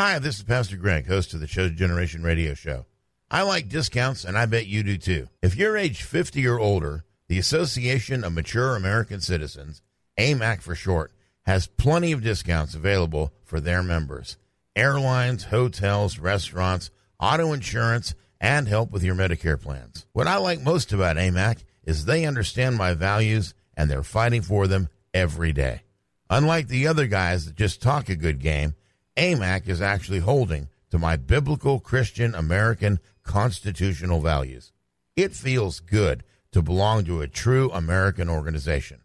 Hi, this is Pastor Greg, host of the Chosen Generation Radio Show. I like discounts, and I bet you do too. If you're age 50 or older, the Association of Mature American Citizens, AMAC for short, has plenty of discounts available for their members. Airlines, hotels, restaurants, auto insurance, and help with your Medicare plans. What I like most about AMAC is they understand my values and they're fighting for them every day. Unlike the other guys that just talk a good game, AMAC is actually holding to my biblical Christian American constitutional values. It feels good to belong to a true American organization.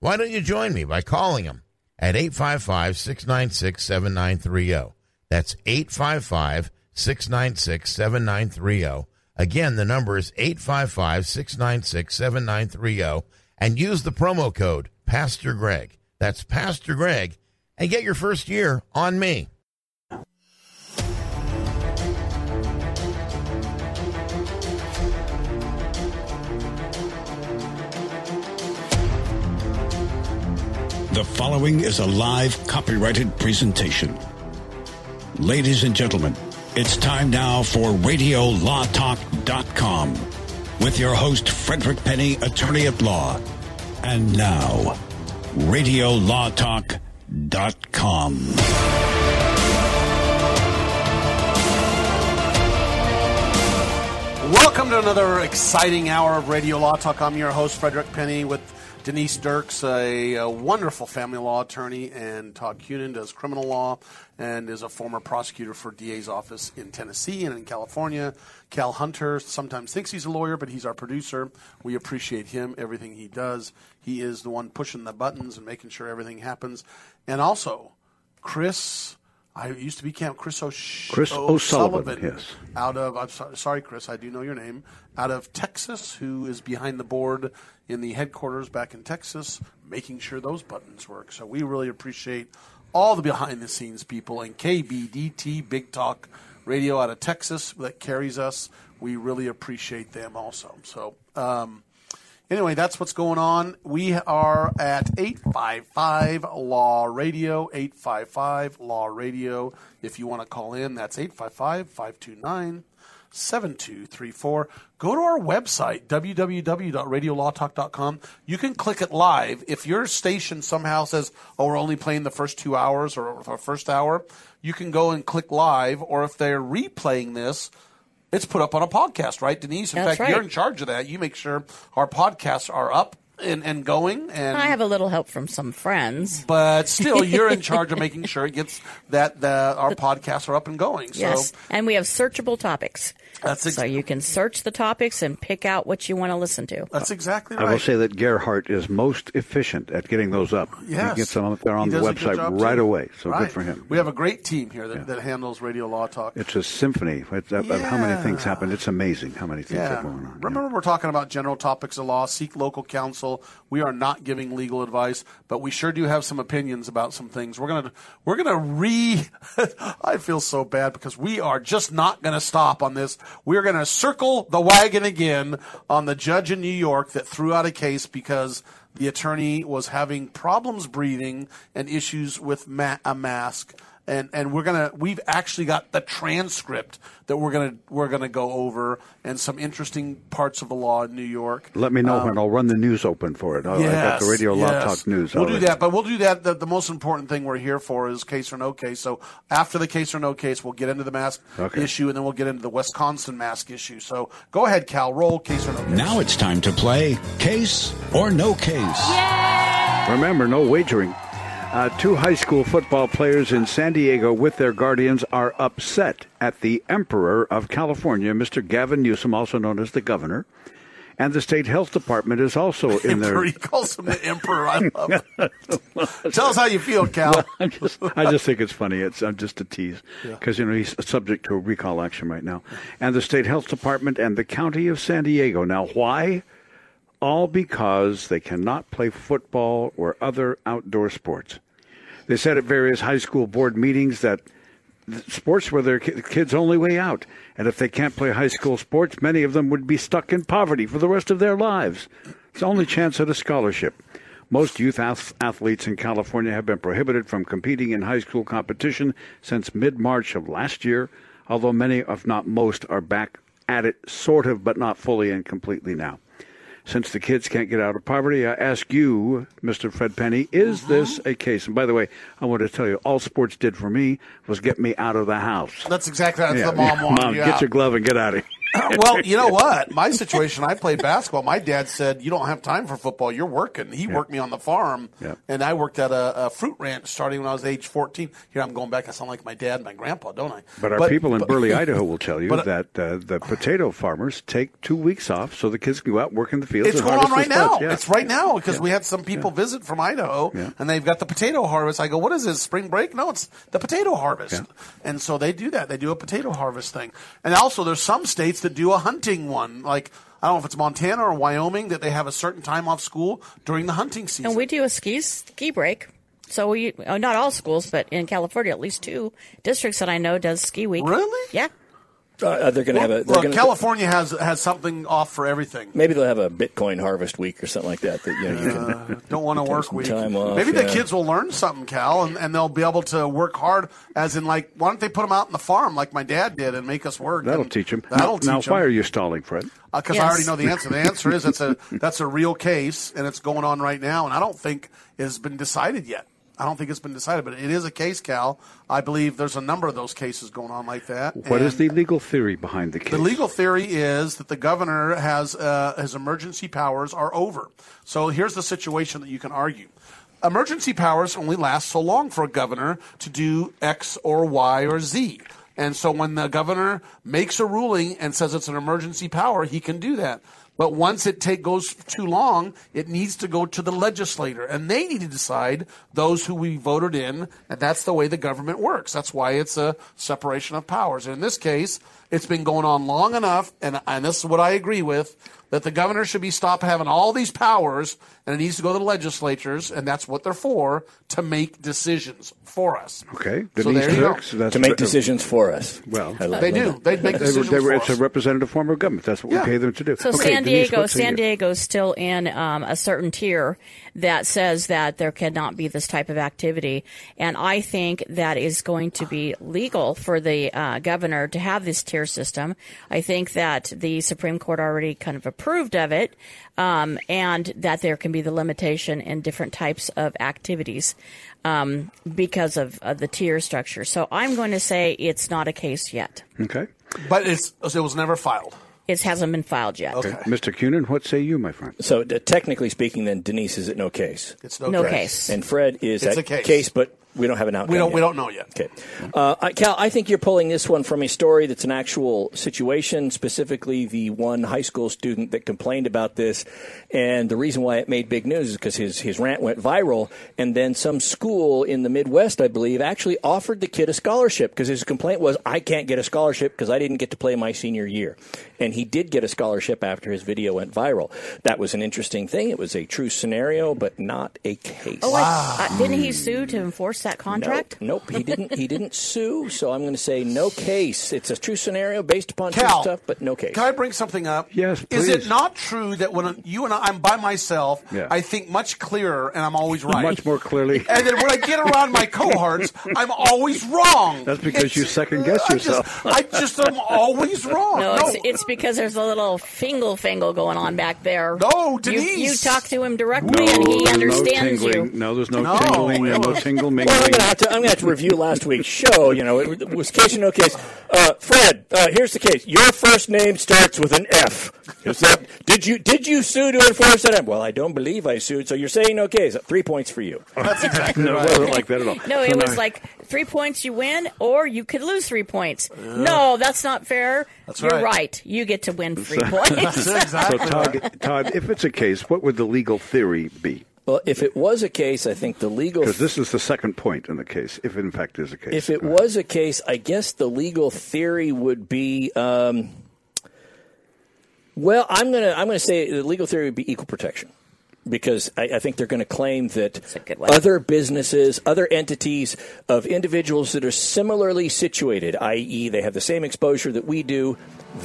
Why don't you join me by calling them at 855 696 7930? That's 855 696 7930. Again, the number is 855 696 7930 and use the promo code Pastor Greg. That's Pastor Greg and get your first year on me. The following is a live copyrighted presentation. Ladies and gentlemen, it's time now for RadioLawTalk.com with your host, Frederick Penney, attorney at law. And now, RadioLawTalk.com. Welcome to another exciting hour of Radio Law Talk. I'm your host, Frederick Penney, with Denise Dirks, a, a, wonderful family law attorney, and Todd Cunin does criminal law and is a former prosecutor for DA's office in Tennessee and in California. Cal Hunter sometimes thinks he's a lawyer, but he's our producer. We appreciate him, everything he does. He is the one pushing the buttons and making sure everything happens. And also, Chris. I used to be Camp Chris O'Sh- Chris O'Sullivan, O'Sullivan, yes. out of I'm sorry, sorry, Chris, I do know your name. Out of Texas, who is behind the board in the headquarters back in Texas, making sure those buttons work. So we really appreciate all the behind the scenes people and KBDT Big Talk Radio out of Texas that carries us. We really appreciate them also. So. Um, Anyway, that's what's going on. We are at 855 Law Radio, 855 Law Radio. If you want to call in, that's 855 529 7234. Go to our website, www.radiolawtalk.com. You can click it live. If your station somehow says, oh, we're only playing the first two hours or the first hour, you can go and click live. Or if they're replaying this, it's put up on a podcast, right, Denise? In That's fact, right. you're in charge of that. You make sure our podcasts are up and, and going. And I have a little help from some friends. but still, you're in charge of making sure it gets that the, our podcasts are up and going. So Yes, and we have searchable topics. That's ex- so you can search the topics and pick out what you want to listen to. that's exactly right. I will say that Gerhardt is most efficient at getting those up. Yes. He gets them up there on the does a good website right too. away. So Right. good for him. We have a great team here that, that handles Radio Law Talk. It's a symphony of of uh, uh, how many things happen. It's amazing how many things Yeah. are going on. Remember, we're talking about general topics of law. Seek local counsel. We are not giving legal advice, but we sure do have some opinions about some things. We're gonna we're gonna re. I feel so bad because we are just not gonna stop on this. We're gonna circle the wagon again on the judge in New York that threw out a case because the attorney was having problems breathing and issues with ma- a mask and and we're gonna we've actually got the transcript that we're gonna we're gonna go over and some interesting parts of the law in New York. Let me know Um, when I'll run the news open for it. Oh, I got the Radio Law. Talk news. We'll All do right. that, but we'll do that. The, the most important thing we're here for is case or no case. So after the case or no case, we'll get into the mask Okay. issue, and then we'll get into the Wisconsin mask issue. So go ahead, Cal. Roll case or no case. Now it's time to play Case or No Case. Remember, no wagering. Uh, two high school football players in San Diego with their guardians are upset at the Emperor of California, Mr. Gavin Newsom, also known as the governor. And the state health department is also in there. He calls him the Emperor. I love it. Tell us how you feel, Cal. I just, I just think it's funny. It's I'm just a tease because you know he's subject to a recall action right now, and the state health department and the county of San Diego. Now, why? All because they cannot play football or other outdoor sports. They said at various high school board meetings that sports were their kids' only way out, and if they can't play high school sports, many of them would be stuck in poverty for the rest of their lives. It's the only chance at a scholarship. Most youth athletes in California have been prohibited from competing in high school competition since mid March of last year, although many, if not most, are back at it, sort of, but not fully and completely now. Since the kids can't get out of poverty, I ask you, Mr. Fred Penney, is mm-hmm. this a case? And by the way, I want to tell you, all sports did for me was get me out of the house. That's exactly that's Yeah, the mom yeah, wanted Mom, you get out. your glove and get out of here. well, you know what? My situation, I played basketball. My dad said, "You don't have time for football. You're working." He worked me on the farm, Yeah. and I worked at a, a fruit ranch starting when I was age 14. Here I'm going back. I sound like my dad and my grandpa, don't I? But our people in but- Burley, Idaho, will tell you but- that uh, the potato farmers take two weeks off so the kids can go out and work in the fields. It's going on right now. Yeah. It's right now because we had some people visit from Idaho Yeah. and they've got the potato harvest. I go, what is this? Spring break? No, it's the potato harvest. Yeah. And so they do that. They do a potato harvest thing. And also, there's some states that do a hunting one. Like, I don't know if it's Montana or Wyoming that they have a certain time off school during the hunting season. And we do a ski ski break. So we uh, not all schools, but in California, at least two districts that I know does ski week. Really? Yeah. Uh, they're going to have a. They're Look, gonna, California has has something off for everything. Maybe they'll have a Bitcoin harvest week or something like that. That you know you can. Don't want to work some week. time off, Maybe the kids will learn something, Cal, and, and they'll be able to work hard. As in, like, why don't they put them out in the farm like my dad did and make us work? That'll And teach them. That'll now, teach now, them. why are you stalling, Fred? because Yes. I already know the answer. The answer is it's a that's a real case and it's going on right now, and I don't think it has been decided yet. I don't think it's been decided, but it is a case, Cal. I believe there's a number of those cases going on like that. What is and the legal theory behind the case? the legal theory is that the governor has uh, his emergency powers are over. So here's the situation that you can argue. Emergency powers only last so long for a governor to do X or Y or Z. And so when the governor makes a ruling and says it's an emergency power, he can do that. But once it take, goes too long, it needs to go to the legislator, and they need to decide those who we voted in, and that's the way the government works. That's why it's a separation of powers. And in this case, it's been going on long enough, and, and this is what I agree with, that the governor should be stopped having all these powers, and it needs to go to the legislatures, and that's what they're for, to make decisions for us. Okay, So there you go. Turks, that's to make re- decisions for us. Well, I love They that. do. They make They were, decisions they were, for it's a representative form of government. That's what Yeah. we pay them to do. So okay, San Diego, what say San you? Diego's still in um, a certain tier that says that there cannot be this type of activity, and I think that is going to be legal for the uh, governor to have this tier system. I think that the Supreme Court already kind of approved of it, um, and that there can be the limitation in different types of activities um, because of, of the tier structure. So I'm going to say it's not a case yet. Okay. But it's, it was never filed. It hasn't been filed yet. Okay. Mr. Cunin, what say you, my friend? So uh, technically speaking, then Denise is it no case, It's no, No case. case. and Fred is It's at a case. but we don't have an outcome. We don't. yet. We don't know yet. Okay. Uh, I- Cal, I think you're pulling this one from a story that's an actual situation, specifically the one high school student that complained about this. And the reason why it made big news is because his, his rant went viral. And then some school in the Midwest, I believe, actually offered the kid a scholarship because his complaint was, I can't get a scholarship because I didn't get to play my senior year. And he did get a scholarship after his video went viral. That was an interesting thing. It was a true scenario, but not a case. Oh, I, uh, didn't he sue to enforce that contract? Nope, nope, he didn't. He didn't sue. So I'm going to say no case. It's a true scenario based upon true stuff, but no case. Can I bring something up? Yes, Is it not true that when you and I, I'm by myself, Yeah. I think much clearer and I'm always right? Much more clearly. And then when I get around my cohorts, I'm always wrong. That's because you second-guess uh, I just- yourself. I just am always wrong. No, it's, it's because there's a little fingle fingle going on back there. No, You, Denise. you talk to him directly, and he understands no you. tingling. No, there's no, No, tingling and no it was- tingle Well, I'm going to have to. I'm going to have to review last week's show. You know, it, was case or no case. Uh, Fred, uh, here's the case. Your first name starts with an F. Is that did you did you sue to enforce that? Well, I don't believe I sued. So you're saying no case. Three points for you. That's exactly no, it right. wasn't like that at all. No, it was like three points you win, or you could lose three points. No, that's not fair. That's You're right. right. You get to win three points. That's So, exactly right. Todd, Todd, if it's a case, what would the legal theory be? Well, if it was a case, I think the legal Because this is the second point in the case, if in fact is a case. If it was a case, I guess the legal theory would be. Um, well, I'm gonna I'm gonna say the legal theory would be equal protection, because I, I think they're going to claim that a good one. other businesses, other entities of individuals that are similarly situated, i.e., they have the same exposure that we do,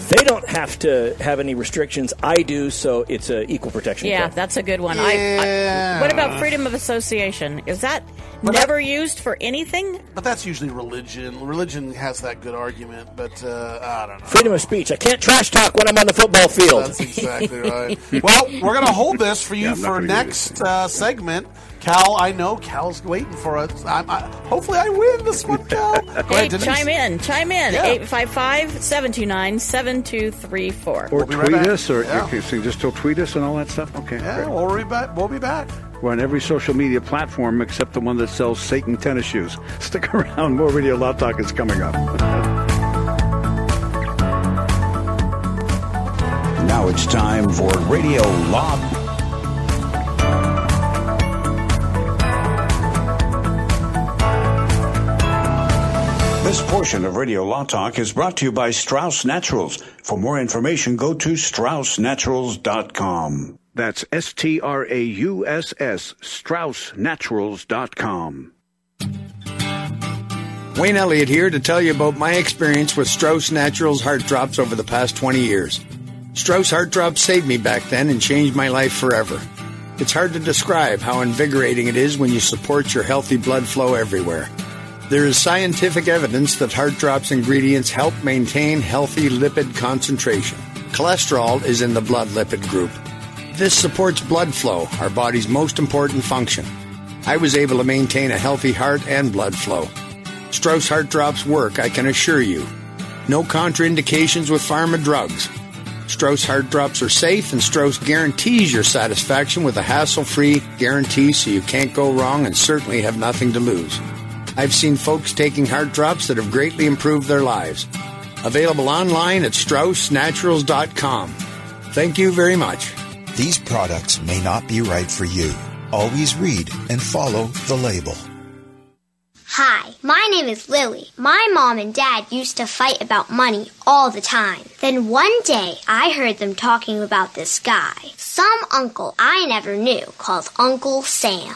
They don't have to have any restrictions. I do, so it's an equal protection. Yeah, club. that's a good one. Yeah. I, I, what about freedom of association? Is that But never that- used for anything? But that's usually religion. Religion has that good argument, but uh, I don't know. freedom of speech. I can't trash talk when I'm on the football field. That's exactly right. Well, we're going to hold this for you Yeah, for next uh, segment. Cal, I know Cal's waiting for us. I'm, I, hopefully, I win this one, Cal. Go Hey, ahead, chime in. Chime in. Yeah. 855 729 7234. Or be right tweet back. us, or Yeah. okay, so just still tweet us and all that stuff. Okay, Yeah, great. we'll be back. We'll be back. We're on every social media platform except the one that sells Satan tennis shoes. Stick around. More Radio Law Talk is coming up. Now it's time for Radio Law. This portion of Radio Law Talk is brought to you by Strauss Naturals. For more information, go to straussnaturals.com. That's S T R A U S S, StraussNaturals.com. Wayne Elliott here to tell you about my experience with Strauss Naturals Heart Drops over the past 20 years. Strauss Heart Drops saved me back then and changed my life forever. It's hard to describe how invigorating it is when you support your healthy blood flow everywhere. There is scientific evidence that Heart Drops ingredients help maintain healthy lipid concentration. Cholesterol is in the blood lipid group. This supports blood flow, our body's most important function. I was able to maintain a healthy heart and blood flow. Strauss Heart Drops work, I can assure you. No contraindications with pharma drugs. Strauss Heart Drops are safe, and Strauss guarantees your satisfaction with a hassle free guarantee so you can't go wrong and certainly have nothing to lose. I've seen folks taking heart drops that have greatly improved their lives. Available online at StraussNaturals.com. Thank you very much. These products may not be right for you. Always read and follow the label. Hi, my name is Lily. My mom and dad used to fight about money all the time. Then one day I heard them talking about this guy, some uncle I never knew called Uncle Sam.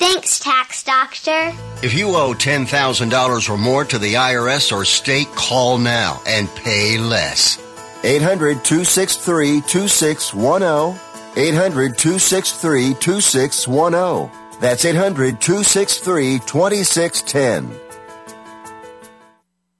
Thanks, Tax Doctor. If you owe $10,000 or more to the IRS or state, call now and pay less. 800 263 2610. 800 263 2610. That's 800 263 2610.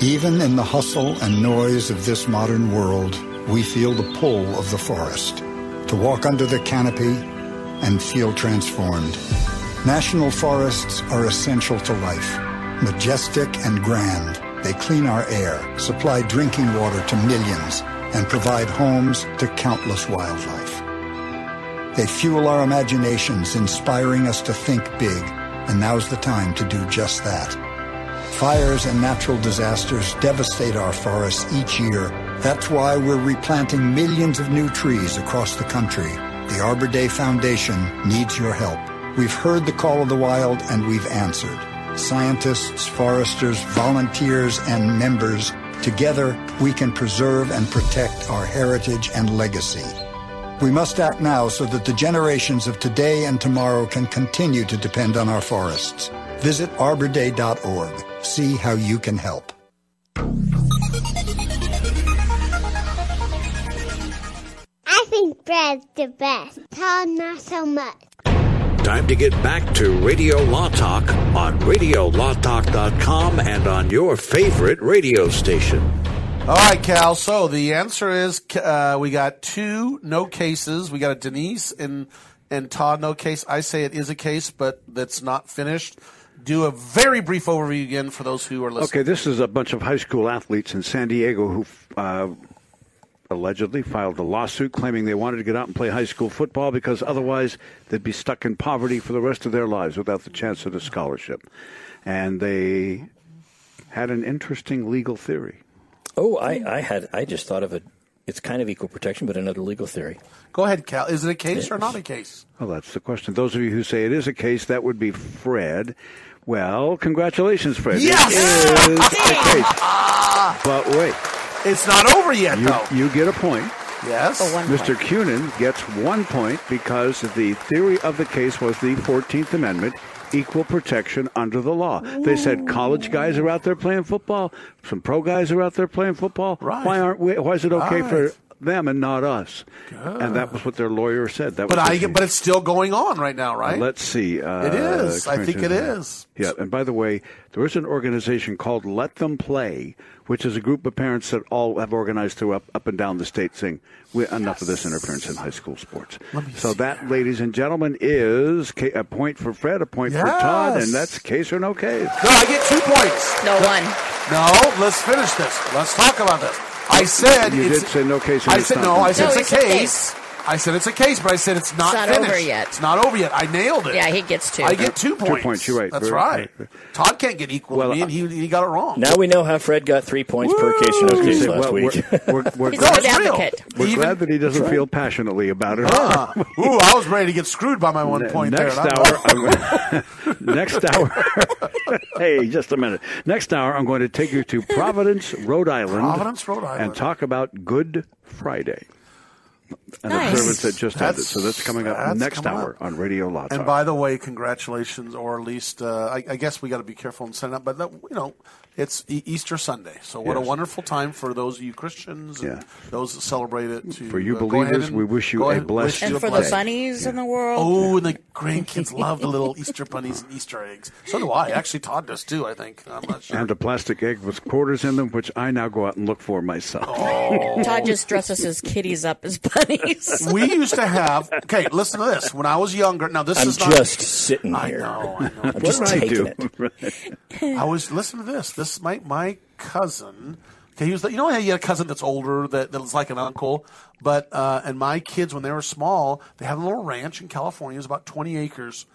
Even in the hustle and noise of this modern world, we feel the pull of the forest. To walk under the canopy and feel transformed. National forests are essential to life. Majestic and grand, they clean our air, supply drinking water to millions, and provide homes to countless wildlife. They fuel our imaginations, inspiring us to think big, and now's the time to do just that. Fires and natural disasters devastate our forests each year. That's why we're replanting millions of new trees across the country. The Arbor Day Foundation needs your help. We've heard the call of the wild and we've answered. Scientists, foresters, volunteers, and members Together, we can preserve and protect our heritage and legacy. We must act now so that the generations of today and tomorrow can continue to depend on our forests. Visit arborday.org. See how you can help. I think Brad's the best. Todd, not so much. Time to get back to Radio Law Talk on RadioLawTalk.com and on your favorite radio station. All right, Cal. So the answer is uh, we got two no cases. We got a Denise and and Todd no case. I say it is a case, but that's not finished. Do a very brief overview again for those who are listening. Okay, this is a bunch of high school athletes in San Diego who uh, allegedly filed a lawsuit claiming they wanted to get out and play high school football because otherwise they'd be stuck in poverty for the rest of their lives without the chance of a scholarship. And they had an interesting legal theory. Oh, I, I had I just thought of it. It's kind of equal protection, but another legal theory. Go ahead, Cal. Is it a case or not a case? Well, that's the question. Those of you who say it is a case, that would be Fred. Well, congratulations, Fred. Yes! It is a case. Ah! But wait. It's not over yet, You, though. you get a point. Yes. Oh, Mr. Cunin gets one point because the theory of the case was the 14th Amendment, equal protection under the law. They said college guys are out there playing football, some pro guys are out there playing football. Right. Why aren't we? Why is it okay Right. for them and not us? And that was what their lawyer said. That But was I the- get, but it's still going on right now, right? Let's see. Uh, It is. I think it is. Yeah, and by the way, there is an organization called Let Them Play, which is a group of parents that all have organized through up, up and down the state saying, we, enough of this interference in high school sports. So that, ladies and gentlemen, is ca- a point for Fred, a point for Todd, and that's case or no case. No, I get two points. No one. No, let's finish this. Let's talk about this. I said You it's, did say no case. I said no. I said No, it's a it's a case. I said it's a case, but I said it's not, It's not finished. over yet. It's not over yet. I nailed it. Yeah, he gets two. I get two Two points. points, you're right. That's Very- right. very- Todd can't get equal Well, to me, and he, he got it wrong. Now we know how Fred got three points per case or no case last well, week. We're, we're, we're He's glad, a good advocate. we're Even- glad that he doesn't feel passionately about it. Ah. Ooh, I was ready to get screwed by my one Ne- point next there. hour, I'm- I'm- next hour. hey, just a minute. Next hour, I'm going to take you to Providence, Rhode Island. Providence, Rhode Island. and talk about Good Friday. An Nice. observance that just ended. So that's coming up that's next coming hour up. on Radio Law And by the way, congratulations, or at least uh, I, I guess we got to be careful and send up. But that, you know, it's e- Easter Sunday, so what a wonderful time for those of you Christians and Yeah. those that celebrate it. To For you uh, believers, and- we wish you a ahead and blessed wish you And for the blessed- bunnies in the world. Oh, and the grandkids love the little Easter bunnies and Easter eggs. So do I. Actually, Todd does too. I think. I'm not sure. and a plastic egg with quarters in them, which I now go out and look for myself. Oh. Todd just dresses his kitties up as bunnies. we used to have. Okay, listen to this. When I was younger, now this I'm is not. just sitting I here. know. I know. I'm just What did I do? it. I was listen to this. This is my my cousin. Okay, he was the, you know you had a cousin that's older that that's like an uncle, but uh, and my kids when they were small, they had a little ranch in California. It was about twenty acres.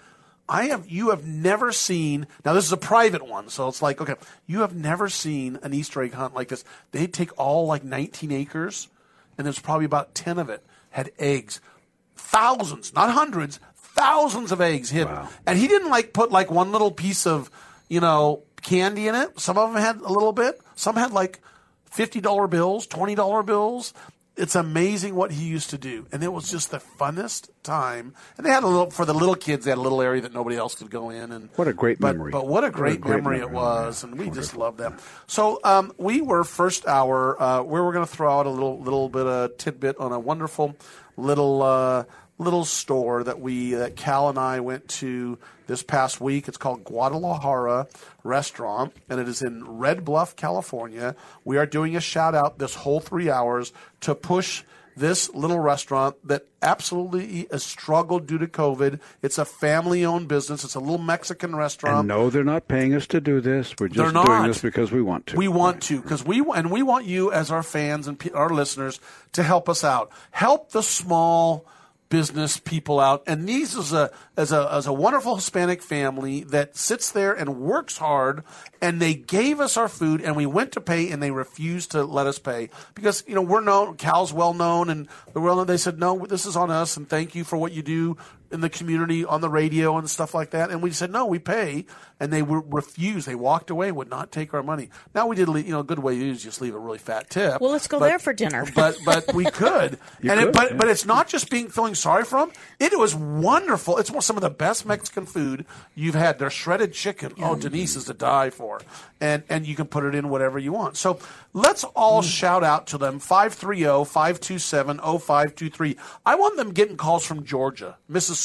I have you have never seen now. This is a private one, so it's like okay, you have never seen an Easter egg hunt like this. They take all like nineteen acres, and there's probably about ten of it had eggs, thousands, not hundreds, thousands of eggs hidden. And he didn't like put like one little piece of, you know, candy in it. Some of them had a little bit. Some had like fifty dollar bills, twenty dollar bills. It's amazing what he used to do, and it was just the funnest time. And they had a little for the little kids. They had a little area that nobody else could go in. And What a great but, memory. But what a great, great memory, it memory. was, and we just loved them. So um, we were first hour. Uh, we were going to throw out a little little bit of tidbit on a wonderful little uh, little store that we that Cal and I went to this past week. It's called Guadalajara Restaurant, and it is in Red Bluff, California. We are doing a shout out this whole three hours to push this little restaurant that absolutely has struggled due to COVID. It's a family owned business. It's a little Mexican restaurant. And no, they're not paying us to do this. We're just doing this because we want to. We want to because we and we want you as our fans and our listeners to help us out. Help the small business people out. And these is a as a as a wonderful Hispanic family that sits there and works hard. And they gave us our food, and we went to pay, and they refused to let us pay because you know we're known. Cal's well known, and the well known. They said no, this is on us, and thank you for what you do. In the community on the radio and stuff like that. And we said, no, we pay. And they were refused. They walked away, would not take our money. Now we did, you know, a good way to do is just leave a really fat tip. Well, let's go But- there for dinner. But but we could. You and could, it, but yeah. but it's not just being feeling sorry for them. It was wonderful. It's some of the best Mexican food you've had. Their shredded chicken. Oh, Denise is to die for. And and you can put it in whatever you want. So let's all mm. shout out to them oh, 530-527-0523. I want them getting calls from Georgia, Mississippi,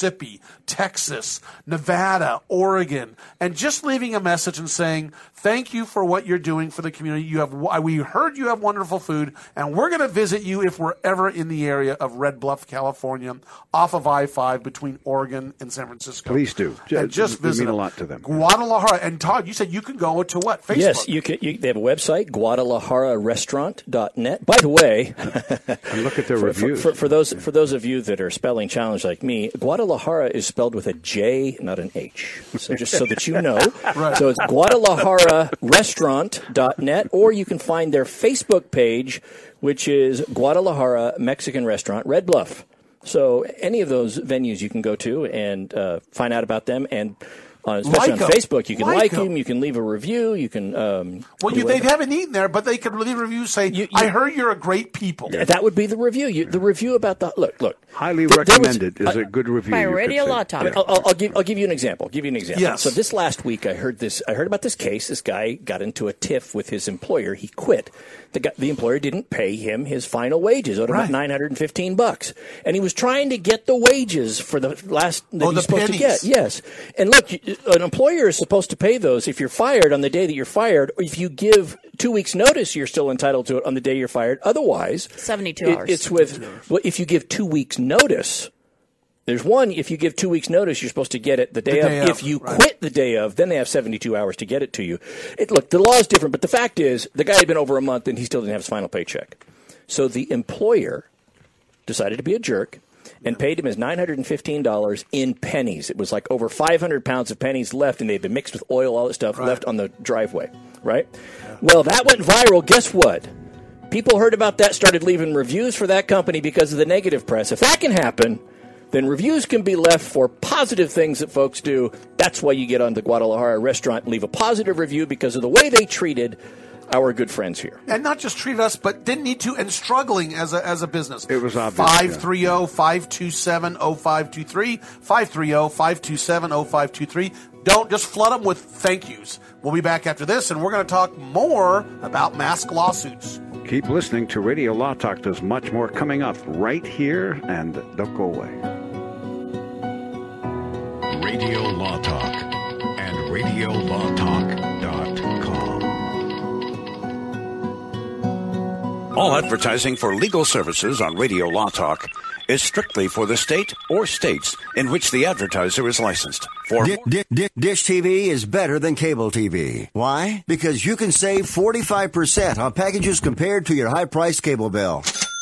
Texas, Nevada, Oregon, and just leaving a message and saying thank you for what you're doing for the community. You have we heard you have wonderful food, and we're going to visit you if we're ever in the area of Red Bluff, California, off of I-5 between Oregon and San Francisco. Please do. And just They visit mean a lot to them. Guadalajara. And Todd, you said you can go to what? Facebook. Yes, you can. You, they have a website, GuadalajaraRestaurant.net. By the way, and look at their for, reviews. For, for those for those of you that are spelling challenged like me, Guadalajara is spelled with a J, not an H. So just so that you know. Right. So it's GuadalajaraRestaurant.net, or you can find their Facebook page, which is Guadalajara Mexican Restaurant, Red Bluff. So any of those venues you can go to and uh, find out about them and. Uh, especially Like on 'em. Facebook, you can Like like 'em. them, you can leave a review, you can. Um, Well, you, they haven't eaten there, but they could leave a review say, "I heard you're a great people." That would be the review. You, the review about the look. Look, Highly Th- there was- recommended is a good review. By you Radio. Law Talk. I'll, I'll, I'll give I'll give you an example. I'll give you an example. Yes. So this last week, I heard this. I heard about this case. This guy got into a tiff with his employer. He quit. The guy, the employer didn't pay him his final wages. Owed him Right. about nine hundred and fifteen bucks, and he was trying to get the wages for the last that Oh, he's the supposed pennies. to get. Yes, and look, an employer is supposed to pay those if you're fired on the day that you're fired, or if you give two weeks notice, you're still entitled to it on the day you're fired. Otherwise, 72 it- hours. It's with well, if you give two weeks notice. There's one, if you give two weeks notice, you're supposed to get it the day, The of. day of, If you right. quit the day of, then they have 72 hours to get it to you. It, look, the law is different, but the fact is, the guy had been over a month and he still didn't have his final paycheck. So the employer decided to be a jerk and paid him his $915 in pennies. It was like over 500 pounds of pennies left, and they'd been mixed with oil, all that stuff left on the driveway, right? Well, that went viral. Guess what? People heard about that, started leaving reviews for that company because of the negative press. If that can happen, then reviews can be left for positive things that folks do. That's why you get on the Guadalajara restaurant and leave a positive review because of the way they treated our good friends here. and not just treated us, but didn't need to, and struggling as a, as a business. It was obvious, 530 527 0523. 530 527 0523. Don't just flood them with thank yous. We'll be back after this, and we're going to talk more about mask lawsuits. Keep listening to Radio Law Talk. There's much more coming up right here, and don't go away. Radio Law Talk and RadioLawTalk.com. All advertising for legal services on Radio Law Talk is strictly for the state or states in which the advertiser is licensed. For Di- Di- Di- Dish TV is better than cable TV. Why? Because you can save 45% on packages compared to your high priced cable bill.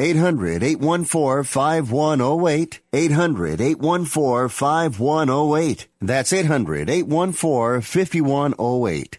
800 814 5108. 800 814 5108. That's 800 814 5108.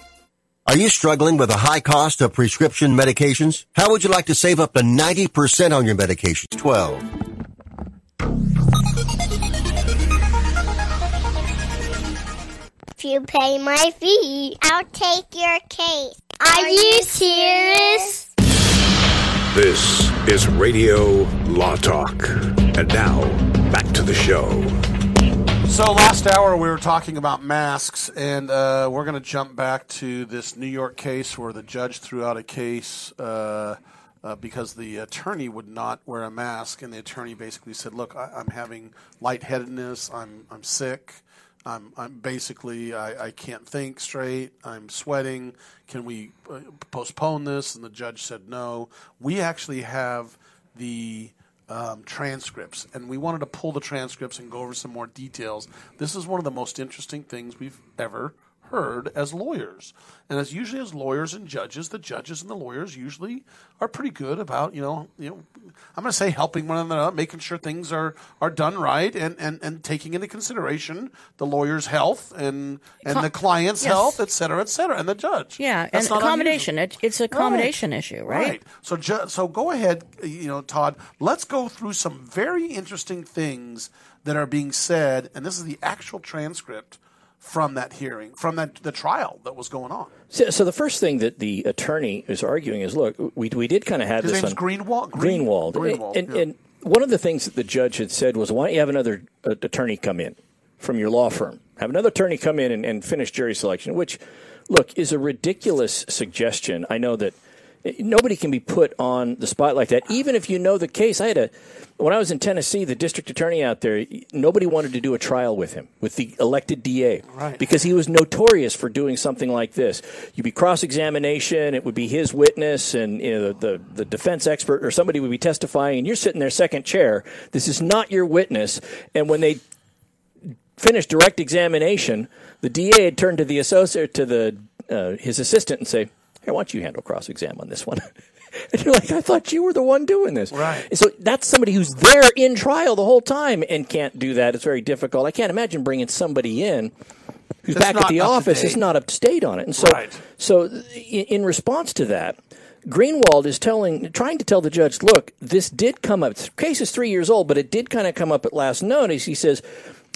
Are you struggling with a high cost of prescription medications? How would you like to save up to 90% on your medications? 12. If you pay my fee, I'll take your case. Are you serious? This is Radio Law Talk. And now, back to the show. So last hour we were talking about masks, and uh, we're going to jump back to this New York case where the judge threw out a case uh, uh, because the attorney would not wear a mask, and the attorney basically said, "Look, I, I'm having lightheadedness. I'm I'm sick. I'm I'm basically I, I can't think straight. I'm sweating. Can we uh, postpone this?" And the judge said, "No. We actually have the." Um, transcripts, and we wanted to pull the transcripts and go over some more details. This is one of the most interesting things we've ever heard as lawyers, and as usually as lawyers and judges, the judges and the lawyers usually are pretty good about you know you know I'm going to say helping one another making sure things are are done right, and and, and taking into consideration the lawyer's health and and Com- the client's yes. health, et cetera, et cetera, and the judge. Yeah, That's and accommodation. It, it's a accommodation issue, right? So, ju- so go ahead, you know, Todd. Let's go through some very interesting things that are being said, and this is the actual transcript from that hearing, from that the trial that was going on. So, so the first thing that the attorney is arguing is, look, we, we did kind of have His this name's on Greenwald. Green- Greenwald, Greenwald, and, yeah. and one of the things that the judge had said was, why don't you have another uh, attorney come in from your law firm? Have another attorney come in and, and finish jury selection, which, look, is a ridiculous suggestion. I know that nobody can be put on the spot like that, even if you know the case. I had a when I was in Tennessee, the district attorney out there, nobody wanted to do a trial with him, with the elected DA, Right. because he was notorious for doing something like this. You'd be cross examination, it would be his witness, and you know, the, the, the defense expert or somebody would be testifying, and you're sitting there second chair. This is not your witness. And when they finished direct examination, the DA had turned to the associate, to the uh, his assistant, and say, "Hey, why don't you handle cross exam on this one?" and you're like, "I thought you were the one doing this." Right. And so that's somebody who's there in trial the whole time and can't do that. It's very difficult. I can't imagine bringing somebody in who's That's back at the office is not up to date on it. And so, Right. so in, in response to that, Greenwald is telling, trying to tell the judge, look, this did come up. The case is three years old, but it did kind of come up at last notice. He says,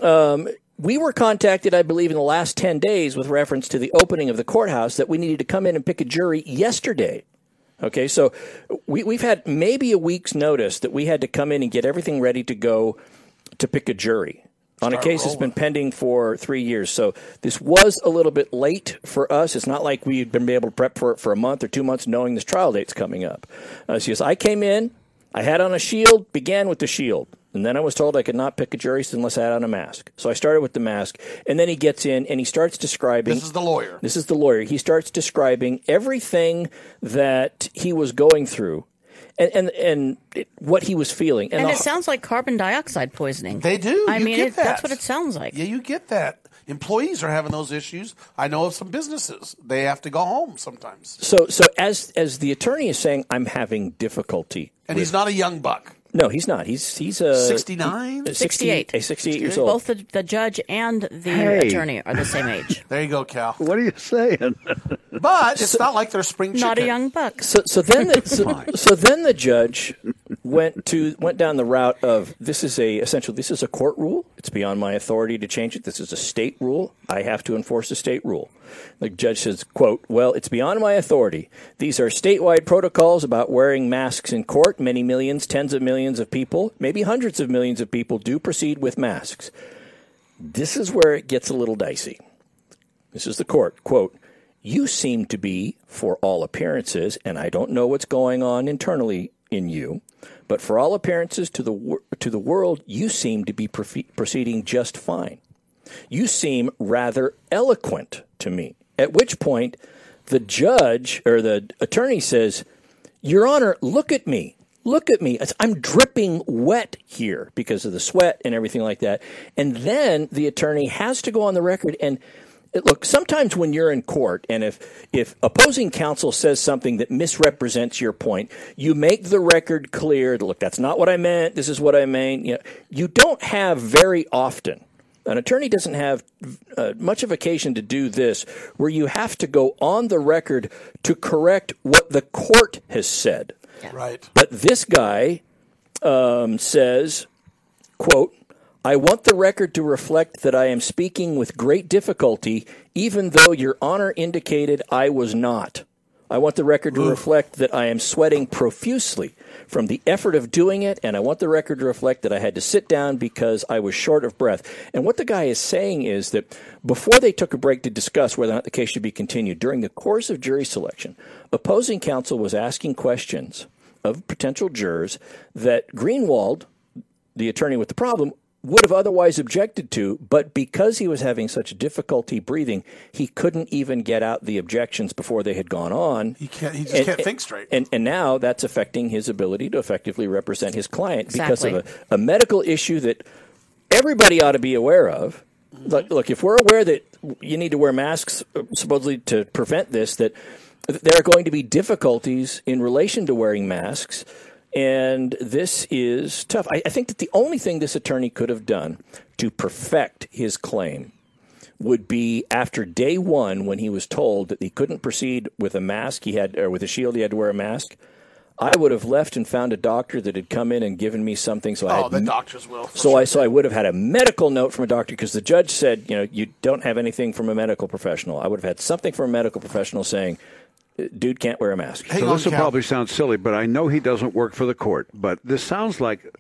um, we were contacted, I believe, in the last 10 days with reference to the opening of the courthouse that we needed to come in and pick a jury yesterday. Okay, so we, we've had maybe a week's notice that we had to come in and get everything ready to go to pick a jury on a case that's been pending for three years. So this was a little bit late for us. It's not like we'd been able to prep for it for a month or two months knowing this trial date's coming up. Uh, so yes, I came in, I had on a shield, began with the shield. And then I was told I could not pick a jury unless I had on a mask. So I started with the mask. And then he gets in and he starts describing. This is the lawyer. This is the lawyer. He starts describing everything that he was going through and, and, and it, what he was feeling. And, the- it sounds like carbon dioxide poisoning. They do. I You mean, get it, that's what it sounds like. Yeah, you get that. Employees are having those issues. I know of some businesses; they have to go home sometimes. So, so as as the attorney is saying, I'm having difficulty. And he's not a young buck. No, he's not. He's he's uh, a 69? 68. A 68 years old. Both the, the judge and the Hey. attorney are the same age. There you go, Cal. What are you saying? But it's not like they're spring chicken. Not a young buck. So, so then, the, so, so then the judge went to went down the route of this is a essentially this is a court rule. It's beyond my authority to change it. This is a state rule. I have to enforce a state rule. The judge says, "quote Well, it's beyond my authority. These are statewide protocols about wearing masks in court. Many millions, tens of millions of people, maybe hundreds of millions of people do proceed with masks. This is where it gets a little dicey. This is the court. Quote, you seem to be, for all appearances, and I don't know what's going on internally in you, but for all appearances to the, to the world, you seem to be proceeding just fine. You seem rather eloquent to me. At which point, the judge or the attorney says, Your Honor, look at me. Look at me. I'm dripping wet here because of the sweat and everything like that. And then the attorney has to go on the record and look, sometimes when you're in court and if if opposing counsel says something that misrepresents your point, you make the record clear. Look, that's not what I meant. This is what I mean. You, know, you don't have very often an attorney doesn't have uh, much of occasion to do this, where you have to go on the record to correct what the court has said. Right. But this guy um, says, "quote I want the record to reflect that I am speaking with great difficulty, even though Your Honor indicated I was not." I want the record to reflect that I am sweating profusely from the effort of doing it, and I want the record to reflect that I had to sit down because I was short of breath. And what the guy is saying is that before they took a break to discuss whether or not the case should be continued, during the course of jury selection, opposing counsel was asking questions of potential jurors that Greenwald, the attorney with the problem, would have otherwise objected to, but because he was having such difficulty breathing, he couldn't even get out the objections before they had gone on. He can't. He just can't think straight. And, and now that's affecting his ability to effectively represent his client because of a, a medical issue that everybody ought to be aware of. Look, look, if we're aware that you need to wear masks uh, supposedly to prevent this, that there are going to be difficulties in relation to wearing masks. And this is tough. I, I think that the only thing this attorney could have done to perfect his claim would be after day one when he was told that he couldn't proceed with a mask he had or with a shield he had to wear a mask i would have left and found a doctor that had come in and given me something so i Oh, had the doctors will. so sure. I so I would have had a medical note from a doctor because the judge said, you know, you don't have anything from a medical professional. I would have had something from a medical professional saying, dude can't wear a mask. so this will probably sound silly, but I know he doesn't work for the court. But this sounds like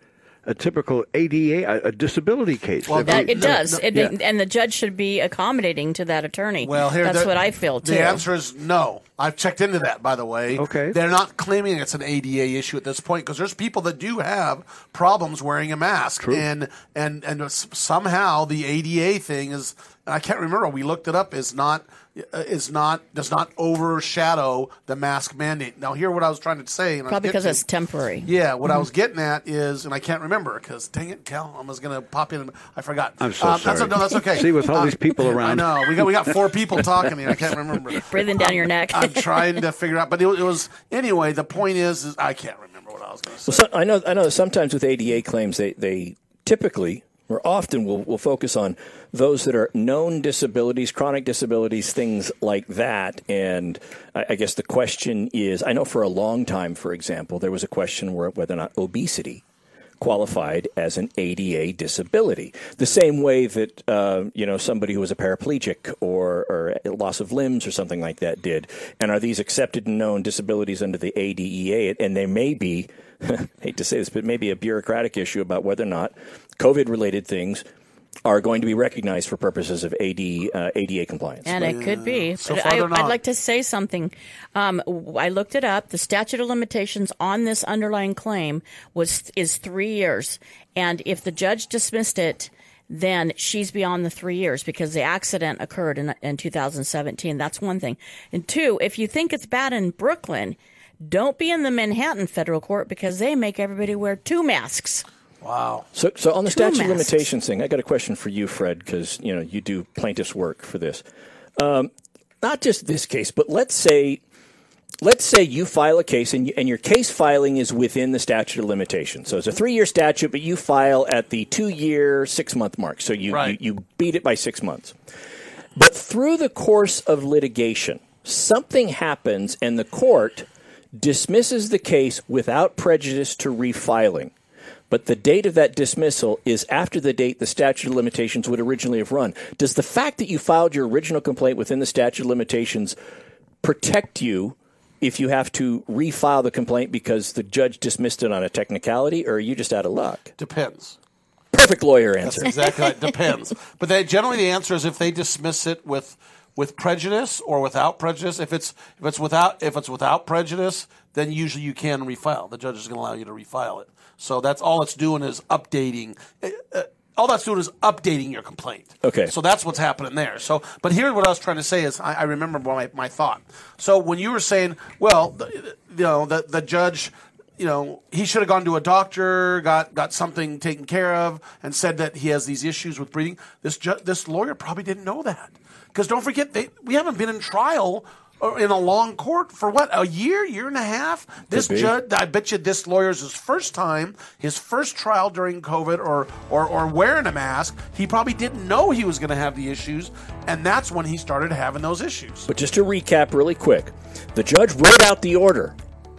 a typical ADA, a, a disability case. Well, that, you- it does, It- Yeah. and the judge should be accommodating to that attorney. Well, here that's the- what I feel too. The answer is no. I've checked into that, by the way. Okay. They're not claiming it's an ADA issue at this point because there's people that do have problems wearing a mask, True. and and and somehow the ADA thing is. I can't remember. We looked it up. Is not is not does not overshadow the mask mandate. Now, here what I was trying to say. And Probably because to- it's temporary. Yeah, what I Mhm. was getting at is, and I can't remember because dang it, Cal, I was going to pop in. and I forgot. I'm so Um, sorry. That's, no, that's okay. See, with all Um, these people around. I know we got we got four people talking here. I can't remember. Breathing down your neck. I'm trying to figure out, but it, was- it was anyway. The point is, is I can't remember what I was going to say. Well, so, I know I know sometimes with ADA claims they they typically or often will will focus on those that are known disabilities, chronic disabilities, things like that. And I, I guess the question is, I know for a long time, for example, there was a question where whether or not obesity qualified as an ADA disability. The same way that uh, you know somebody who was a paraplegic or, or loss of limbs or something like that did. And are these accepted and known disabilities under the ADEA? And they may be, hate to say this, but maybe a bureaucratic issue about whether or not COVID-related things are going to be recognized for purposes of AD, uh, ADA compliance. And it could be. So But far I, I'd like to say something. Um, w- I looked it up. The statute of limitations on this underlying claim was is three years, and if the judge dismissed it, then she's beyond the three years because the accident occurred in in 2017. That's one thing. And two, if you think it's bad in Brooklyn, don't be in the Manhattan federal court because they make everybody wear two masks. Wow. So, so on the Two statute of limitations thing, I got a question for you, Fred, because you know you do plaintiff's work for this. Um, not just this case, but let's say, let's say you file a case and, you, and your case filing is within the statute of limitations. So it's a three-year statute, but you file at the two-year, six-month mark. So you, Right. you you beat it by six months. But through the course of litigation, something happens, and the court dismisses the case without prejudice to refiling. But the date of that dismissal is after the date the statute of limitations would originally have run. Does the fact that you filed your original complaint within the statute of limitations protect you if you have to refile the complaint because the judge dismissed it on a technicality, or are you just out of luck? Depends. Perfect lawyer That's answer. exactly right. Depends. But they, generally, the answer is if they dismiss it with with prejudice or without prejudice. If it's if it's without if it's without prejudice, then usually you can refile. The judge is going to allow you to refile it. So that's all it's doing is updating. Uh, uh, all that's doing is updating your complaint. Okay. So that's what's happening there. So, but here's what I was trying to say is I, I remember my, my thought. So when you were saying, well, the, you know, the the judge, you know, he should have gone to a doctor, got got something taken care of, and said that he has these issues with breathing. This ju- this lawyer probably didn't know that because don't forget they we haven't been in trial or in a long court for what a year, year and a half. This judge, I bet you, this lawyer's his first time, his first trial during COVID, or or or wearing a mask. He probably didn't know he was going to have the issues, and that's when he started having those issues. But just to recap really quick, the judge wrote out the order.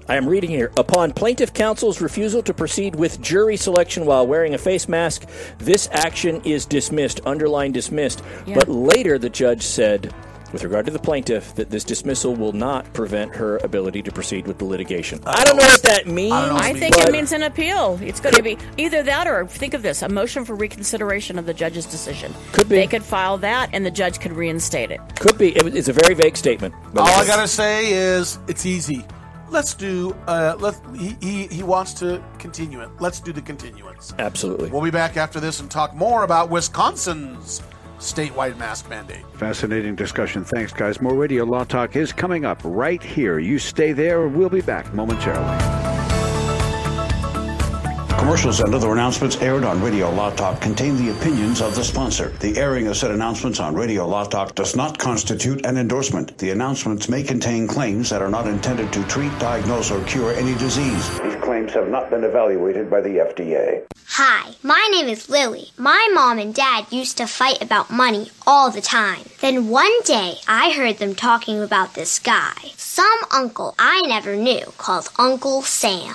I am reading here. Upon plaintiff counsel's refusal to proceed with jury selection while wearing a face mask, this action is dismissed, underline dismissed. Yeah. But later the judge said, with regard to the plaintiff, that this dismissal will not prevent her ability to proceed with the litigation. I don't know what that means. I think but it means an appeal. It's going to be either that or think of this: a motion for reconsideration of the judge's decision. Could be. They could file that, and the judge could reinstate it. could be. It's a very vague statement. but All I gotta say is it's easy. Let's do. Uh, let he, he he wants to continue it. Let's do the continuance. Absolutely. We'll be back after this and talk more about Wisconsin's statewide mask mandate. Fascinating discussion. Thanks, guys. More Radio Law Talk is coming up right here. You stay there. We'll be back momentarily. Commercials and other announcements aired on Radio Law Talk contain the opinions of the sponsor. The airing of said announcements on Radio Law Talk does not constitute an endorsement. The announcements may contain claims that are not intended to treat, diagnose, or cure any disease. These claims have not been evaluated by the FDA. Hi, my name is Lily. My mom and dad used to fight about money all the time. Then one day I heard them talking about this guy, some uncle I never knew called Uncle Sam.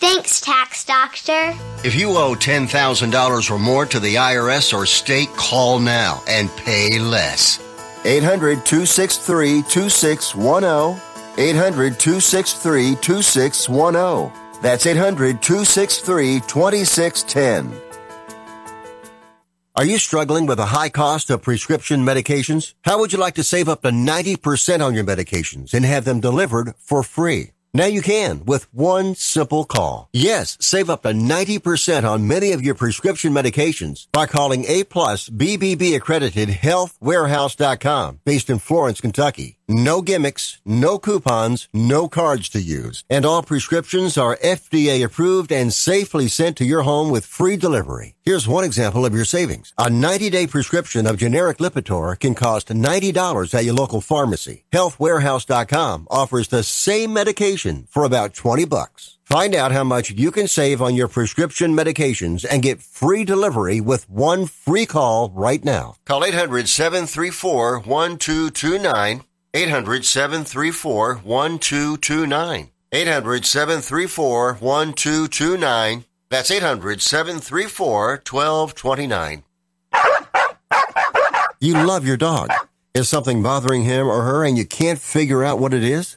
Thanks, Tax Doctor. If you owe $10,000 or more to the IRS or state, call now and pay less. 800 263 2610. 800 263 2610. That's 800 263 2610. Are you struggling with a high cost of prescription medications? How would you like to save up to 90% on your medications and have them delivered for free? Now you can with one simple call. Yes, save up to 90% on many of your prescription medications by calling A plus BBB accredited healthwarehouse.com based in Florence, Kentucky. No gimmicks, no coupons, no cards to use. And all prescriptions are FDA approved and safely sent to your home with free delivery. Here's one example of your savings. A 90-day prescription of generic Lipitor can cost $90 at your local pharmacy. Healthwarehouse.com offers the same medication for about 20 bucks. Find out how much you can save on your prescription medications and get free delivery with one free call right now. Call 800-734-1229. 800-734-1229. 800-734-1229. That's 800-734-1229. You love your dog. Is something bothering him or her and you can't figure out what it is?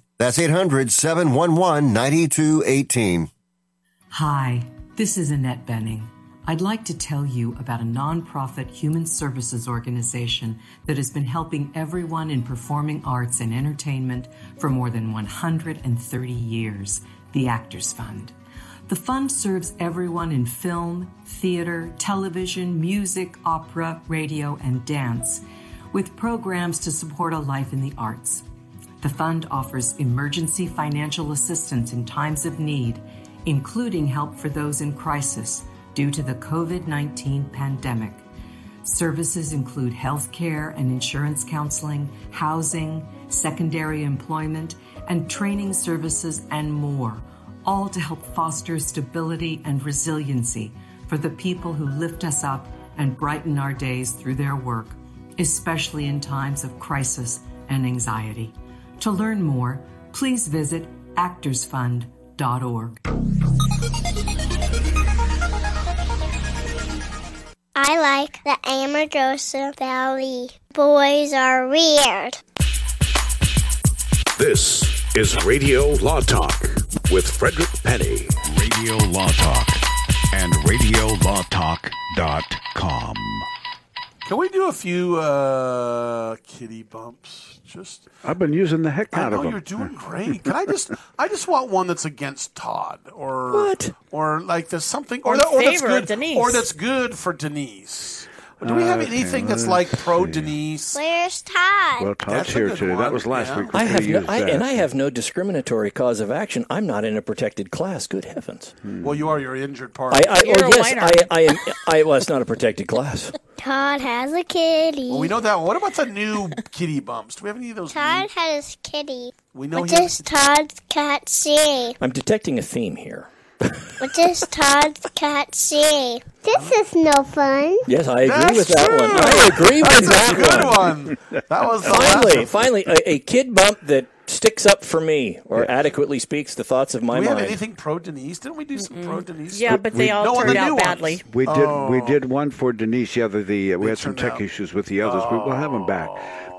That's 800 711 9218. Hi, this is Annette Bening. I'd like to tell you about a nonprofit human services organization that has been helping everyone in performing arts and entertainment for more than 130 years the Actors Fund. The fund serves everyone in film, theater, television, music, opera, radio, and dance, with programs to support a life in the arts. The fund offers emergency financial assistance in times of need, including help for those in crisis due to the COVID 19 pandemic. Services include health care and insurance counseling, housing, secondary employment, and training services, and more, all to help foster stability and resiliency for the people who lift us up and brighten our days through their work, especially in times of crisis and anxiety. To learn more, please visit actorsfund.org. I like the Amargosa Valley. Boys are weird. This is Radio Law Talk with Frederick Penney. Radio Law Talk and RadioLawTalk.com. Can we do a few uh, kitty bumps? Just I've been using the heck I out know of them. you're doing great. Can I just I just want one that's against Todd or what? Or like there's something or, Or that, or that's favor good Denise. or that's good for Denise. Do we have Okay, anything that's like pro Denise? Where's Todd? Well, Todd's That's here good today. one, That was last yeah. week. I have no, I, and I have no discriminatory cause of action. I'm not in a protected class. Good heavens! Hmm. Well, you are your injured part. I, I You're oh a yes, whiner. I, I am. I well, it's not a protected class. Todd has a kitty. well, we know that. one. What about the new kitty bumps? Do we have any of those? Todd new- has kitty. We know What he has- does Todd's cat say? I'm detecting a theme here. What does Todd's cat say? This is no fun. Yes, I agree That's with that true. one. I agree with That's that a good one. one. That was Finally, last- finally, a, a kid bump that sticks up for me or adequately speaks the thoughts of my Do we have mind. anything pro Denise? Didn't we do some pro Denise? Yeah, but they all no, on the turned new out ones. badly. We did. We Oh. did one for Denise the other. The uh, we They had some tech out- issues with the others. We will have them back.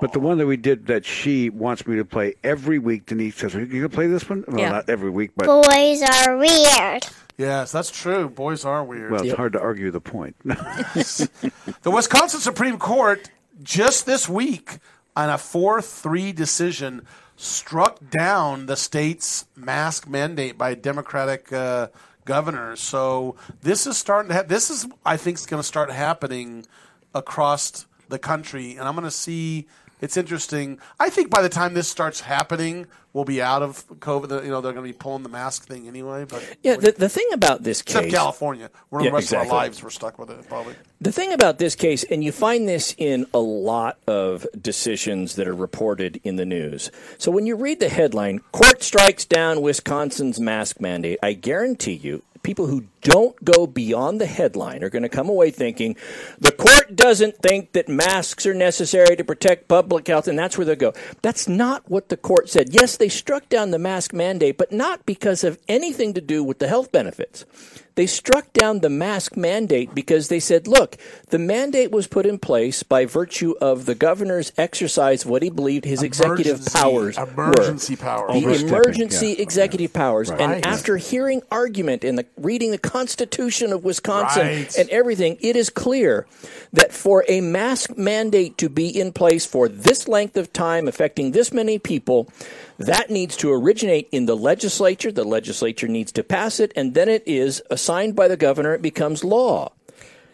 But the one that we did that she wants me to play every week. Denise says, "You gonna play this one?" Well, Yeah. not every week, but Boys are weird. Yes, that's true. Boys are weird. well, it's hard to argue the point. The Wisconsin Supreme Court just this week on a 4-3 decision struck down the state's mask mandate by Democratic uh, governors. So this is starting to ha- this is I think is going to start happening across the country and I'm going to see it's interesting. I think by the time this starts happening, we'll be out of COVID. You know, they're going to be pulling the mask thing anyway. But yeah, the, the thing about this except case, California, where Yeah, the rest of our lives we're stuck with it. Probably. The thing about this case, and you find this in a lot of decisions that are reported in the news. So when you read the headline, Court Strikes Down Wisconsin's Mask Mandate, I guarantee you, people who don't go beyond the headline are going to come away thinking the court doesn't think that masks are necessary to protect public health, and that's where they go. That's not what the court said. Yes, they struck down the mask mandate, but not because of anything to do with the health benefits. They struck down the mask mandate because they said, look, the mandate was put in place by virtue of the governor's exercise of what he believed his executive Emergency- powers emergency were. powers. The emergency yeah. executive powers. Right. And after hearing argument and the, reading the Constitution of Wisconsin Right. and everything, it is clear that for a mask mandate to be in place for this length of time, affecting this many people, that needs to originate in the legislature. The legislature needs to pass it, and then it is assigned by the governor. It becomes law.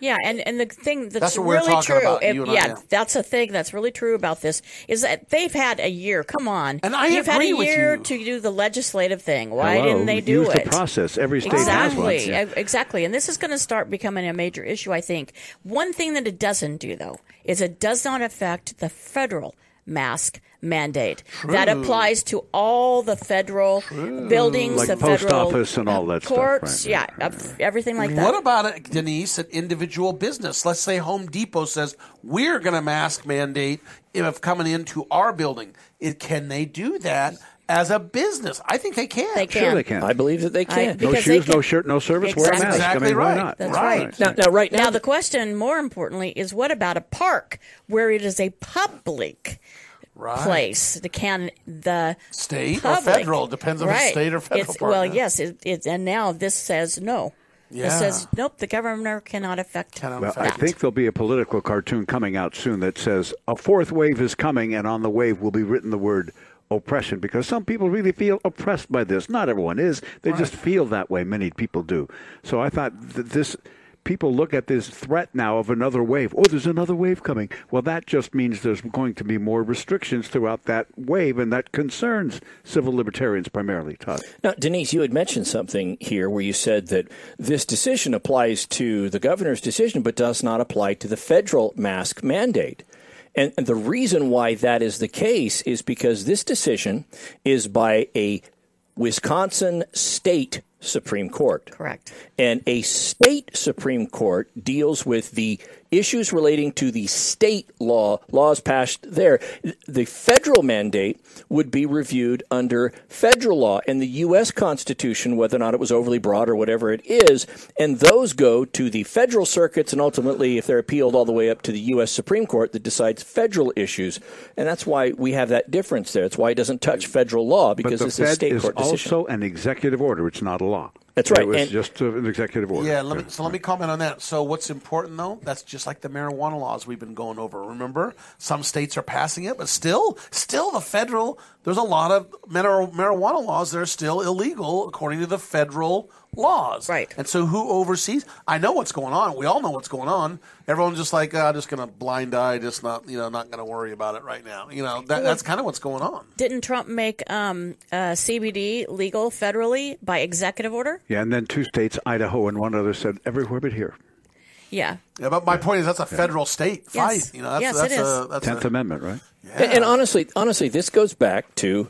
Yeah, and, and the thing that's, That's what we're really talking true, about, if- you and I, yeah, yeah. that's a thing that's really true about this is that they've had a year. Come on, And I you've had agree a with year you. to do the legislative thing. Why Hello, didn't they do use it? the process. Every state has one. exactly, Yeah. e- exactly. And this is going to start becoming a major issue. I think one thing that it doesn't do though is it does not affect the federal mask mandate that applies to all the federal buildings, Like the post federal office and all that stuff, courts, right, yeah, everything like that. What about it, Denise, an individual business? Let's say Home Depot says we're going to mask mandate if coming into our building. It, can they do that as a business? I think they can. They can. Sure, they can. I believe that they I- can. no because they shoes, no shirt, no service. Wear a Exactly. I Exactly mean, why right. not? That's Right. right. now, now, right now, Now, the question, more importantly, is what about a park where it is a public Right. place? The can the State or federal depends on if it's right. state or federal It's, park, well, yeah. yes, it, it's and now this says no. Yeah. It says nope. The governor cannot affect Cannot Well, I think there'll be a political cartoon coming out soon that says a fourth wave is coming, and on the wave will be written the word oppression because some people really feel oppressed by this. Not everyone is. They just feel that way. Many people do. So I thought that this people look at this threat now of another wave. Oh, there's another wave coming. Well, that just means there's going to be more restrictions throughout that wave, and that concerns civil libertarians primarily, Todd. Now, Denise, you had mentioned something here where you said that this decision applies to the governor's decision, but does not apply to the federal mask mandate. And, and the reason why that is the case is because this decision is by a Wisconsin state Supreme Court. Correct. And a state Supreme Court deals with the issues relating to the state law, laws passed there. The federal mandate would be reviewed under federal law and the U.S. Constitution, whether or not it was overly broad or whatever it is. And those go to the federal circuits and ultimately, if they're appealed, all the way up to the U.S. Supreme Court that decides federal issues. And that's why we have that difference there. It's why it doesn't touch federal law because it's a state is court decision. also an executive order. It's not a law. That's right. It was And- just an executive order. Yeah, let me, so let me comment on that. So what's important though? That's just like the marijuana laws we've been going over. Remember, some states are passing it, but still, still the federal. There's a lot of marijuana laws that are still illegal according to the federal laws. Right. And so who oversees? I know what's going on. We all know what's going on. Everyone's just like, ah, just gonna blind eye, just not, you know, not gonna worry about it right now. You know, that, that's kind of what's going on. Didn't Trump make um, uh, CBD legal federally by executive order? Yeah, and then two states, Idaho and one other, said everywhere but here. Yeah. Yeah, but my point is that's a federal state Yes. fight. You know, that's, Yes, that's it is. a that's Tenth a, Amendment, right? And, and honestly, honestly, this goes back to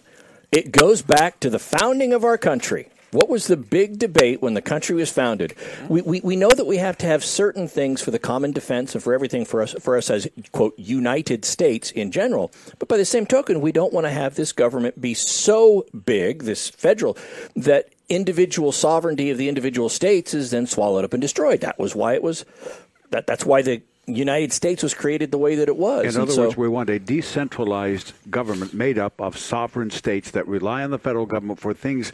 it goes back to the founding of our country. What was the big debate when the country was founded? We, we, we know that we have to have certain things for the common defense and for everything for us for us as quote United States in general. But by the same token, we don't want to have this government be so big, this federal, that individual sovereignty of the individual states is then swallowed up and destroyed. That was why it was that that's why the United States was created the way that it was. In And other so- words, we want a decentralized government made up of sovereign states that rely on the federal government for things,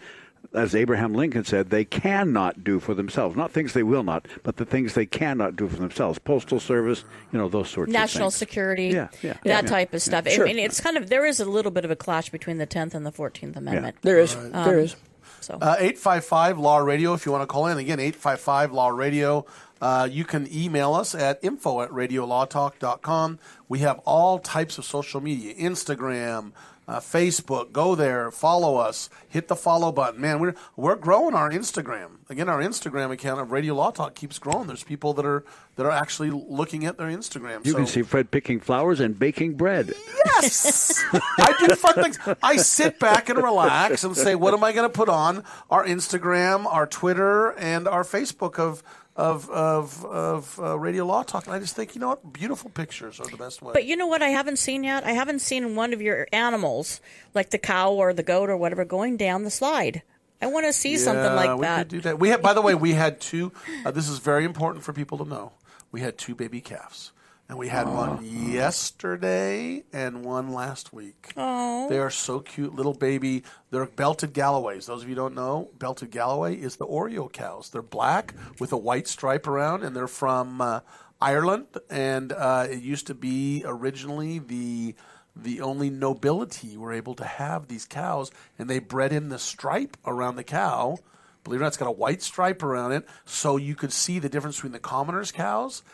as Abraham Lincoln said, they cannot do for themselves. Not things they will not, but the things they cannot do for themselves. Postal service, you know, those sorts National of. National security, Yeah, yeah, that yeah, type yeah, of stuff. yeah. I mean, it's kind of there is a little bit of a clash between the Tenth and the Fourteenth Amendment. There is. Um, There is. So Uh, 855 Law Radio if you want to call in. Again, 855 Law Radio. Uh, you can email us at info at radiolawtalk.com. We have all types of social media Instagram, uh, Facebook. Go there, follow us, hit the follow button. Man, we're, we're growing our Instagram. Again, our Instagram account of Radio Law Talk keeps growing. There's people that are that are actually looking at their Instagram. You so. can see Fred picking flowers and baking bread. Yes, I do fun things. I sit back and relax and say, "What am I going to put on our Instagram, our Twitter, and our Facebook of of of of uh, Radio Law Talk?" And I just think, you know what, beautiful pictures are the best way. But you know what I haven't seen yet? I haven't seen one of your animals, like the cow or the goat or whatever, going down the slide. I want to see something Yeah, like we that. Could do that. We had, by the way, we had two. Uh, this is very important for people to know. We had two baby calves, and we had one yesterday and one last week. Oh. They are so cute, little baby. They're belted Galloways. Those of you who don't know, belted Galloway is the Oreo cows. They're black with a white stripe around, and they're from uh, Ireland. And uh, it used to be originally the the only nobility were able to have these cows, and they bred in the stripe around the cow. Believe it or not, it's got a white stripe around it, so you could see the difference between the commoners' cows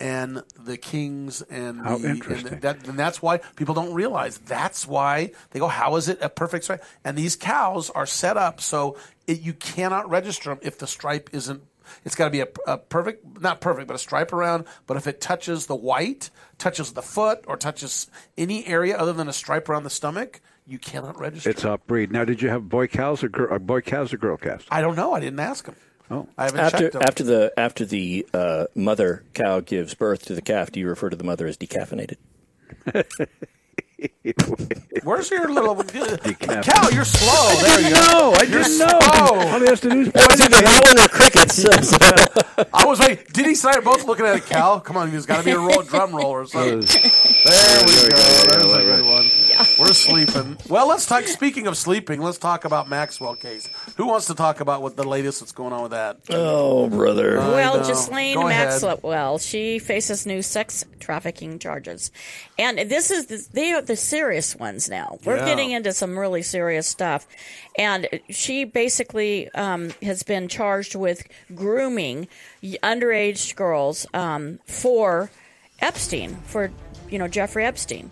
and the kings and How the interesting. and that and that's why people don't realize that's why they go how is it a perfect stripe and these cows are set up so it, you cannot register them if the stripe isn't it's got to be a, a perfect not perfect but a stripe around but if it touches the white touches the foot or touches any area other than a stripe around the stomach you cannot register It's off breed. Now, did you have boy cows or, girl, or boy calves or girl calves? I don't know I didn't ask them Oh, I haven't after checked them after the after the uh, mother cow gives birth to the calf, do you refer to the mother as decaffeinated? Where's your little cow? You're slow. There you go. No, I You're didn't know. slow. All he has to do is That was either that one crickets. I was like, did he I are both looking at a cow. Come on, there's got to be a roll, drum roll or something. There we go. There's a good one. We're sleeping. Well, let's talk. Speaking of sleeping, let's talk about Maxwell case. Who wants to talk about what the latest that's going on with that? Oh, brother. I Well, know. Ghislaine Go ahead. Maxwell, she faces new sex trafficking charges, and this is the, they are the serious ones now. We're Yeah. getting into some really serious stuff, and she basically um, has been charged with grooming underage girls um, for Epstein, for you know Jeffrey Epstein,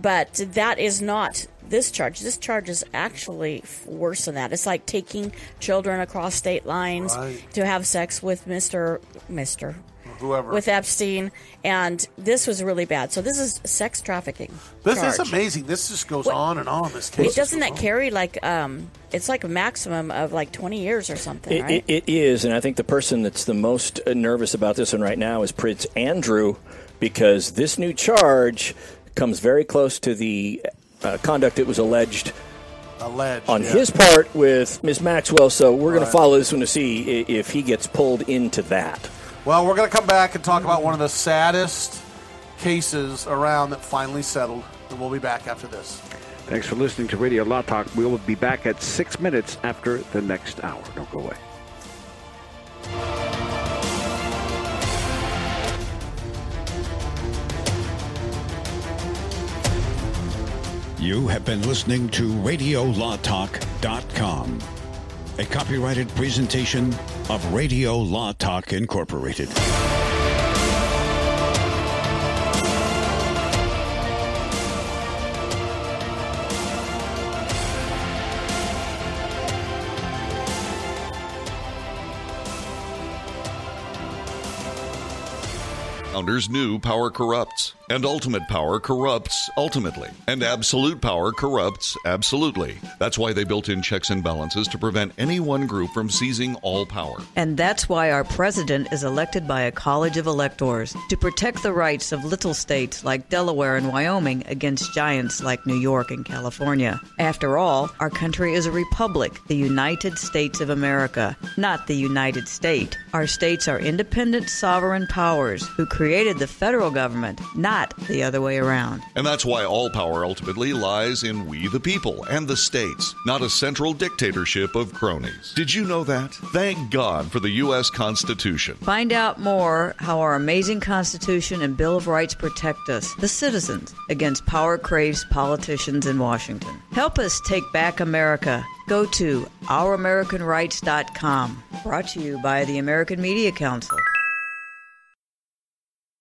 but that is not. This charge, this charge is actually worse than that. It's like taking children across state lines Right. to have sex with Mister Mister Whoever. with Epstein, and this was really bad. So this is sex trafficking. This charge. is amazing. This just goes What- on and on. This case. It doesn't that carry like um, it's like a maximum of like twenty years or something, It, right? it, it is, and I think the person that's the most nervous about this one right now is Prince Andrew, because this new charge comes very close to the uh, conduct that was alleged Alleged on yeah. his part with Ms. Maxwell. So we're going Right. to follow this one to see if he gets pulled into that. Well, we're going to come back and talk about one of the saddest cases around that finally settled, and we'll be back after this. Thanks for listening to Radio Law Talk. We will be back at six minutes after the next hour. Don't go away. You have been listening to RadioLawTalk.com, a copyrighted presentation of Radio Law Talk Incorporated. Founders knew power corrupts, and ultimate power corrupts ultimately, and absolute power corrupts absolutely. That's why they built in checks and balances to prevent any one group from seizing all power. And that's why our president is elected by a college of electors to protect the rights of little states like Delaware and Wyoming against giants like New York and California. After all, our country is a republic, the United States of America, not the United State. Our states are independent sovereign powers who created the federal government, not the other way around. And that's why all power ultimately lies in we the people and the states, not a central dictatorship of cronies. Did you know that? Thank God for the U.S. Constitution. Find out more how our amazing Constitution and Bill of Rights protect us, the citizens, against power crazed politicians in Washington. Help us take back America. Go to ouramericanrights.com. Brought to you by the American Media Council.